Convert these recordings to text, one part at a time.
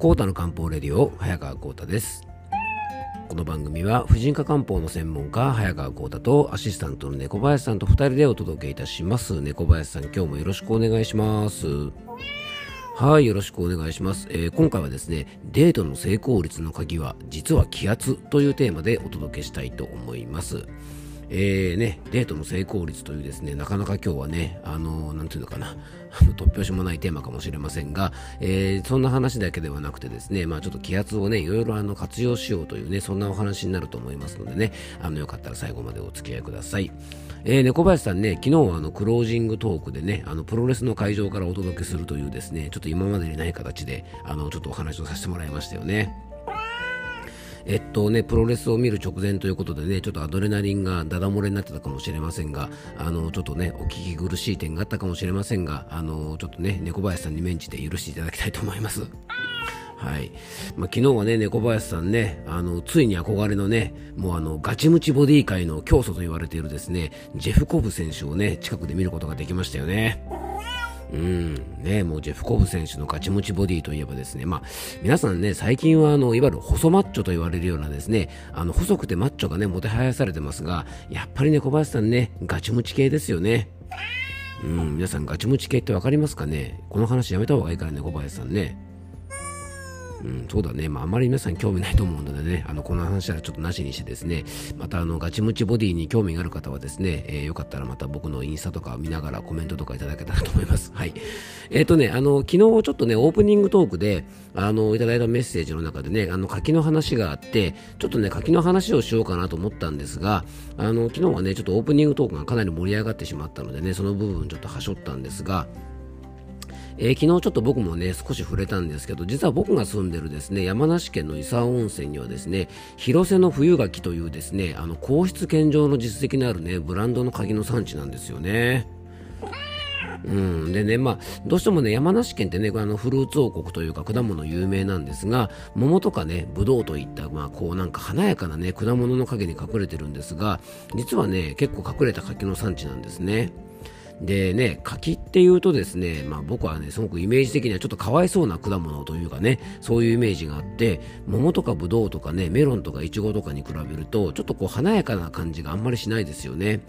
コータの漢方レディオ早川コータです。この番組は婦人科漢方の専門家早川コータとアシスタントの猫林さんと2人でお届けいたします。猫林さん今日もよろしくお願いします。はい、よろしくお願いします、えー、今回はですね、デートの成功率の鍵は実は気圧というテーマでお届けしたいと思います。えーね、デートの成功率というですね、なかなか今日はね、あのー、なんていうのかな、突拍子もないテーマかもしれませんが、えー、そんな話だけではなくてですね、まあちょっと気圧をね、いろいろあの活用しようというね、そんなお話になると思いますのでね、あの、よかったら最後までお付き合いください。えー、猫林さんね、昨日はあの、クロージングトークでね、あの、プロレスの会場からお届けするというですね、ちょっと今までにない形で、あの、ちょっとお話をさせてもらいましたよね。えっとね、プロレスを見る直前ということでね、ちょっとアドレナリンがダダ漏れになってたかもしれませんが、あの、ちょっとね、お聞き苦しい点があったかもしれませんが、あの、ちょっとね、猫林さんに免じて許していただきたいと思います。はい。まあ、昨日はね、猫林さんね、あの、ついに憧れのね、もうあの、ガチムチボディ界の教祖と言われているですね、ジェフコブ選手をね、近くで見ることができましたよね。うん、ね、もうジェフコブ選手のガチムチボディといえばですね、まあ、皆さんね、最近はあの、いわゆる細マッチョと言われるようなですね、あの、細くてマッチョがね、もてはやされてますが、やっぱりね、小林さんね、ガチムチ系ですよね。うん、皆さんガチムチ系ってわかりますかね？この話やめた方がいいからね、小林さんね。うん、そうだね、まあ、あまり皆さん興味ないと思うのでね、あのこの話はちょっとなしにしてですね、またあのガチムチボディに興味がある方はですね、えー、よかったらまた僕のインスタとか見ながらコメントとかいただけたらと思います。はい。えっ、ー、とね、あの、昨日ちょっとね、オープニングトークで、あの、いただいたメッセージの中でね、あの、柿の話があって、ちょっとね、柿の話をしようかなと思ったんですが、あの、昨日はね、ちょっとオープニングトークがかなり盛り上がってしまったのでね、その部分ちょっとはしょったんですが、えー、昨日ちょっと僕もね、少し触れたんですけど、実は僕が住んでるですね、山梨県の伊佐温泉にはですね、広瀬の冬柿というですね、あの、皇室献上の実績のあるね、ブランドの鍵の産地なんですよね。うん、でね、まあ、どうしてもね、山梨県ってね、あのフルーツ王国というか果物有名なんですが、桃とかね、ぶどうといった、まあ、こうなんか華やかなね、果物の陰に隠れてるんですが、実はね、結構隠れた柿の産地なんですね。でね、柿っていうとですね、まあ僕はね、すごくイメージ的にはちょっとかわいそうな果物というかね、そういうイメージがあって、桃とかブドウとかね、メロンとかイチゴとかに比べると、ちょっとこう華やかな感じがあんまりしないですよね。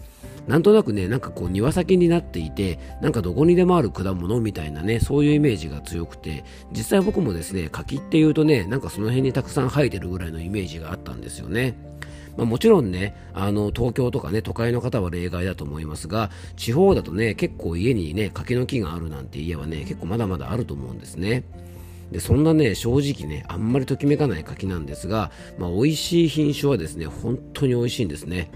なんとなくね、なんかこう庭先になっていて、なんかどこにでもある果物みたいなね、そういうイメージが強くて、実際僕もですね、柿っていうとね、なんかその辺にたくさん生えてるぐらいのイメージがあったんですよね。まあ、もちろんね、あの、東京とかね、都会の方は例外だと思いますが、地方だとね、結構家にね、柿の木があるなんて家はね、結構まだまだあると思うんですね。でそんなね正直ねあんまりときめかない柿なんですが、まあ、美味しい品種はですね本当に美味しいんですね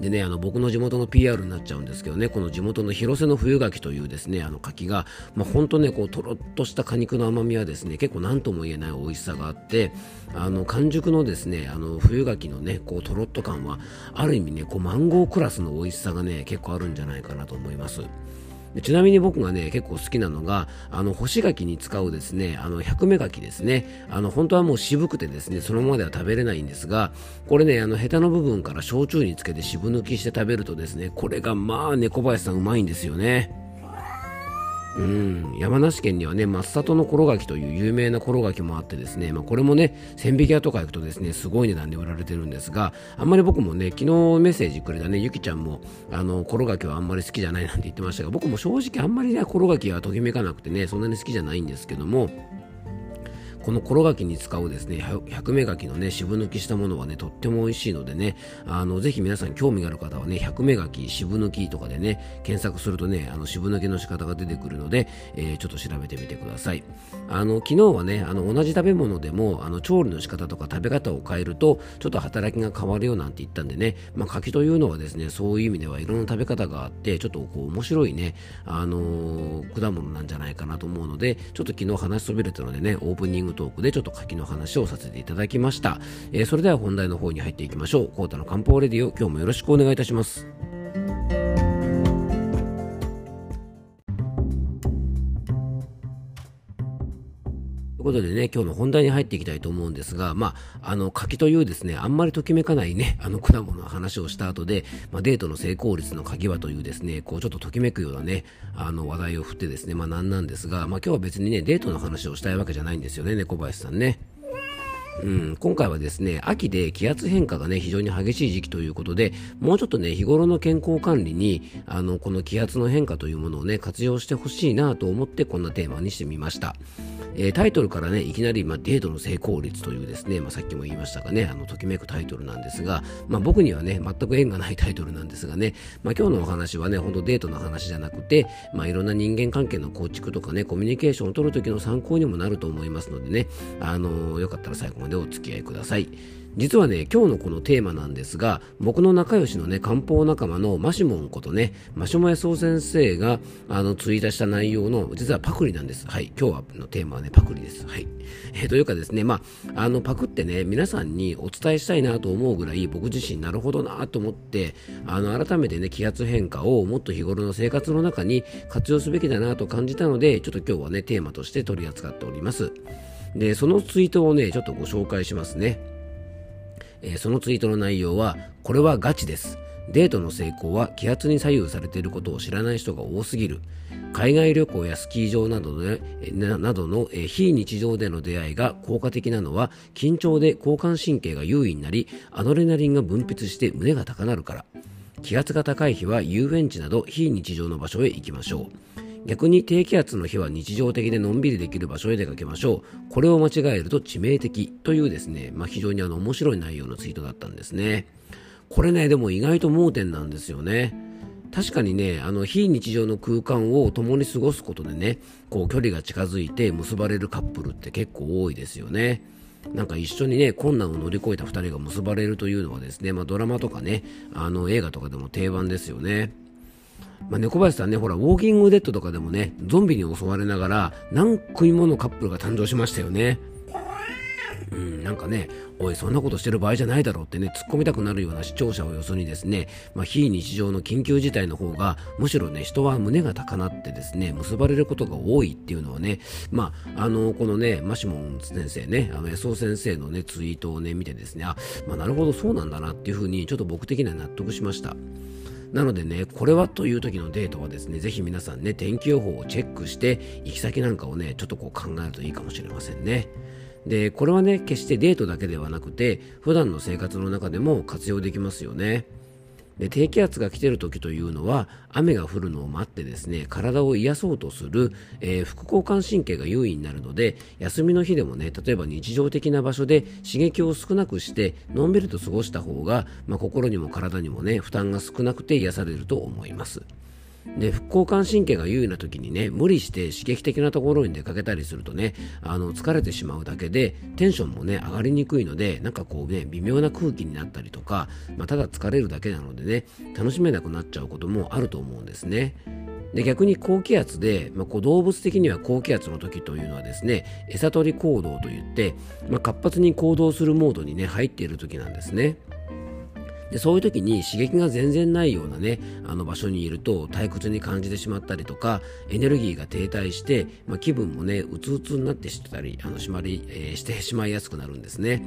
でね、あの僕の地元の PR になっちゃうんですけどね、この地元の広瀬の冬柿というですね、あの柿が、まあ、本当ね、こうとろっとした果肉の甘みはですね、結構何とも言えない美味しさがあって、あの完熟のですね、あの冬柿のね、こうとろっと感は、ある意味ね、こうマンゴークラスの美味しさがね、結構あるんじゃないかなと思います。でちなみに僕がね、結構好きなのが、あの、干し柿に使うですね、あの、百目柿ですね。あの、本当はもう渋くてですね、そのままでは食べれないんですが、これね、あの、ヘタの部分から焼酎につけて渋抜きして食べるとですね、これがまあ、猫林さんうまいんですよね。うん、山梨県にはね、松里のこ柿という有名な転がきもあってですね、まあ、これもね、千匹屋とか行くとですね、すごい値段で売られてるんですが、あんまり僕もね、昨日メッセージくれたね、ゆきちゃんも、あの、こ柿はあんまり好きじゃないなんて言ってましたが、僕も正直あんまりね、こ柿はときめかなくてね、そんなに好きじゃないんですけども、このコロガキに使うですね、百目柿のね、渋抜きしたものはね、とっても美味しいのでね、あの、ぜひ皆さん興味がある方はね、百目柿、渋抜きとかでね、検索するとね、あの、渋抜きの仕方が出てくるので、えー、ちょっと調べてみてください。あの、昨日はね、あの、同じ食べ物でも、あの、調理の仕方とか食べ方を変えると、ちょっと働きが変わるよなんて言ったんでね、まあ、柿というのはですね、そういう意味ではいろんな食べ方があって、ちょっとこう、面白いね、あのー、果物なんじゃないかなと思うので、ちょっと昨日話しそびれたのでね、オープニングトークでちょっと柿の話をさせていただきました。えー、それでは本題の方に入っていきましょう。コータの漢方レディオ、今日もよろしくお願いいたします。いうことでね、今日の本題に入っていきたいと思うんですが、まあ、あの、柿というですね、あんまりときめかないね、あの、果物の話をした後で、まあ、デートの成功率の鍵はというですね、こう、ちょっとときめくようなね、あの、話題を振ってですね、まあ、なんなんですが、まあ、今日は別にね、デートの話をしたいわけじゃないんですよね、猫林さんね。うん、今回はですね、秋で気圧変化がね、非常に激しい時期ということで、もうちょっとね、日頃の健康管理に、あの、この気圧の変化というものをね、活用してほしいなと思って、こんなテーマにしてみました。えー、タイトルからね、いきなり、まあ、デートの成功率というですね、まあ、さっきも言いましたがね、あの、ときめくタイトルなんですが、まあ、僕にはね、全く縁がないタイトルなんですがね、まあ、今日のお話はね、ほんとデートの話じゃなくて、まあ、いろんな人間関係の構築とかね、コミュニケーションを取るときの参考にもなると思いますのでね、あのー、よかったら最後後までお付き合いください。実はね、今日のこのテーマなんですが、僕の仲良しのね、漢方仲間のマシモンことね、マシュマヤソ先生が、あの、ツイートした内容の、実はパクリなんです。はい。今日はのテーマはね、パクリです。はい。えー、というかですね、まあ、あの、パクってね、皆さんにお伝えしたいなと思うぐらい、僕自身なるほどなと思って、あの、改めてね、気圧変化をもっと日頃の生活の中に活用すべきだなと感じたので、ちょっと今日はね、テーマとして取り扱っております。で、そのツイートをね、ちょっとご紹介しますね。えー、そのツイートの内容は、これはガチです。デートの成功は気圧に左右されていることを知らない人が多すぎる。海外旅行やスキー場などで、などの非日常での出会いが効果的なのは緊張で交感神経が優位になりアドレナリンが分泌して胸が高鳴るから気圧が高い日は遊園地など非日常の場所へ行きましょう逆に低気圧の日は日常的でのんびりできる場所へ出かけましょう。これを間違えると致命的というですね、まあ、非常にあの面白い内容のツイートだったんですね。これね、でも意外と盲点なんですよね。確かにね、あの非日常の空間を共に過ごすことでね、こう距離が近づいて結ばれるカップルって結構多いですよね。なんか一緒にね、困難を乗り越えた2人が結ばれるというのはですね、まあ、ドラマとかね、あの映画とかでも定番ですよね。まあ、猫林さんね、ほら、ウォーキングデッドとかでもね、ゾンビに襲われながら、何組ものカップルが誕生しましたよね。うん、なんかね、おい、そんなことしてる場合じゃないだろうってね、突っ込みたくなるような視聴者をよそにですね、まあ、非日常の緊急事態の方が、むしろね、人は胸が高鳴ってですね、結ばれることが多いっていうのはね、まあ、あの、このね、マシモン先生ね、あの、エソ先生のね、ツイートをね、見てですね、あ、まあ、なるほど、そうなんだなっていうふうに、ちょっと僕的には納得しました。なのでね、これはという時のデートはですね、ぜひ皆さんね、天気予報をチェックして、行き先なんかをね、ちょっとこう考えるといいかもしれませんね。で、これはね、決してデートだけではなくて、普段の生活の中でも活用できますよね。で低気圧が来てる時というのは雨が降るのを待ってですね体を癒そうとする、えー、副交感神経が優位になるので休みの日でもね例えば日常的な場所で刺激を少なくしてのんびりと過ごした方が、まあ、心にも体にもね負担が少なくて癒されると思います。で副交感神経が優位な時にね無理して刺激的なところに出かけたりするとねあの疲れてしまうだけでテンションもね上がりにくいのでなんかこうね微妙な空気になったりとか、まあ、ただ疲れるだけなのでね楽しめなくなっちゃうこともあると思うんですね。で逆に高気圧で、まあ、こう動物的には高気圧の時というのはですね餌取り行動といって、まあ、活発に行動するモードにね入っている時なんですね。でそういう時に刺激が全然ないようなねあの場所にいると退屈に感じてしまったりとかエネルギーが停滞して、まあ、気分もねうつうつになってしたりあのしまり、えー、してしまいやすくなるんですね。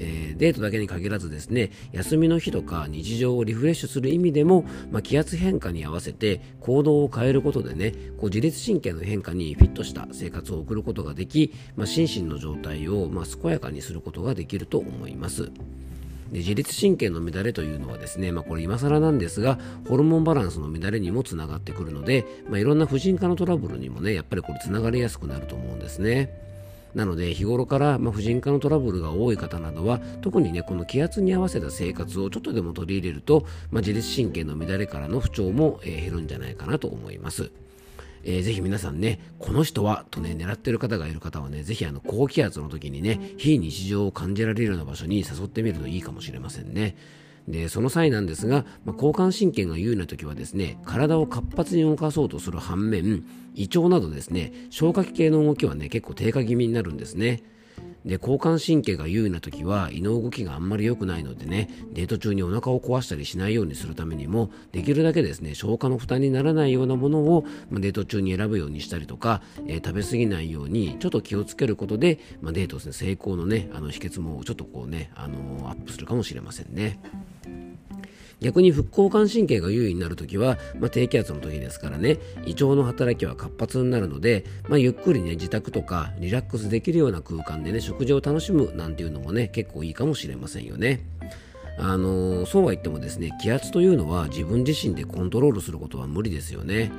えー、デートだけに限らずですね休みの日とか日常をリフレッシュする意味でも、まあ、気圧変化に合わせて行動を変えることでねこう自律神経の変化にフィットした生活を送ることができ、まあ、心身の状態を、まあ、健やかにすることができると思います。で自律神経の乱れというのはですね、まあ、これ今更なんですがホルモンバランスの乱れにもつながってくるので、まあ、いろんな婦人科のトラブルにもねやっぱりこれつながりやすくなると思うんですね。なので日頃から、ま、婦人科のトラブルが多い方などは特にねこの気圧に合わせた生活をちょっとでも取り入れると、まあ、自律神経の乱れからの不調も、え、減るんじゃないかなと思います。えー、ぜひ皆さんね、この人はとね、狙ってる方がいる方はね、ぜひあの高気圧の時にね、非日常を感じられるような場所に誘ってみるといいかもしれませんね。でその際なんですが、まあ、交感神経が優位な時はですね体を活発に動かそうとする反面胃腸などですね消化器系の動きはね結構低下気味になるんですねで交感神経が優位な時は胃の動きがあんまり良くないのでねデート中にお腹を壊したりしないようにするためにもできるだけですね消化の負担にならないようなものを、まあ、デート中に選ぶようにしたりとか、えー、食べ過ぎないようにちょっと気をつけることで、まあ、デートすね成功のねあの秘訣もちょっとこうね、あのー、アップするかもしれませんね。逆に副交感神経が優位になるときは、まあ、低気圧の時ですからね胃腸の働きは活発になるので、まあ、ゆっくりね自宅とかリラックスできるような空間でね食事を楽しむなんていうのもね結構いいかもしれませんよね。あの、そうは言ってもですね気圧というのは自分自身でコントロールすることは無理ですよね。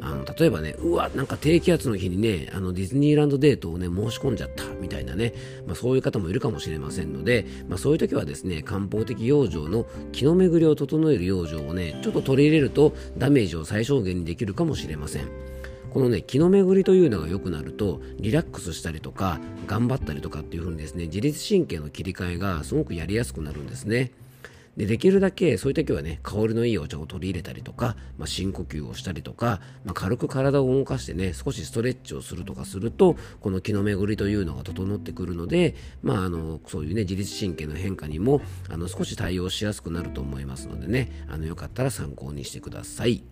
あの例えばね、うわ、なんか低気圧の日にね、あのディズニーランドデートをね、申し込んじゃったみたいなね、まあ、そういう方もいるかもしれませんので、まあ、そういう時はですね、漢方的養生の気の巡りを整える養生をね、ちょっと取り入れるとダメージを最小限にできるかもしれません。このね、気の巡りというのが良くなると、リラックスしたりとか、頑張ったりとかっていう風にですね、自律神経の切り替えがすごくやりやすくなるんですね。でできるだけそういう時はね香りのいいお茶を取り入れたりとか、まあ、深呼吸をしたりとか、まあ、軽く体を動かしてね少しストレッチをするとかするとこの気の巡りというのが整ってくるので、まあ、あのそういうね自律神経の変化にもあの少し対応しやすくなると思いますのでねあのよかったら参考にしてください、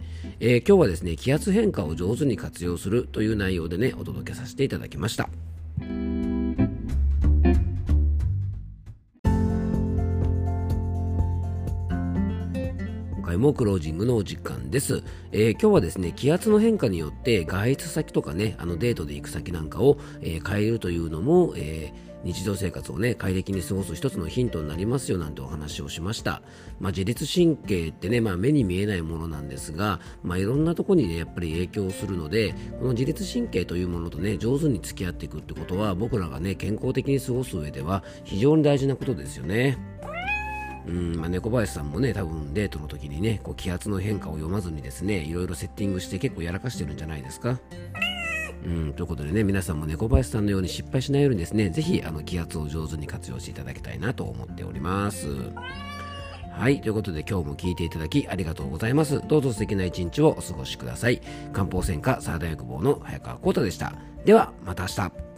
えー、今日はですね気圧変化を上手に活用するという内容でねお届けさせていただきました。回もクロージングのお時間です、えー、今日はですね気圧の変化によって外出先とかねあのデートで行く先なんかを、えー、変えるというのも、えー日常生活をね快適に過ごす一つのヒントになりますよなんてお話をしました、まあ、自律神経ってね、まあ、目に見えないものなんですが、まあ、いろんなとこにねやっぱり影響するのでこの自律神経というものとね上手に付き合っていくってことは僕らがね健康的に過ごす上では非常に大事なことですよね。うんまあ、猫林さんもね多分デートの時にねこう気圧の変化を読まずにですねいろいろセッティングして結構やらかしてるんじゃないですか。うん、ということでね、皆さんも猫林さんのように失敗しないようにですね、ぜひあの気圧を上手に活用していただきたいなと思っております。はい、ということで今日も聞いていただきありがとうございます。どうぞ素敵な一日をお過ごしください。漢方専科サーダ薬房の早川幸太でした。では、また明日。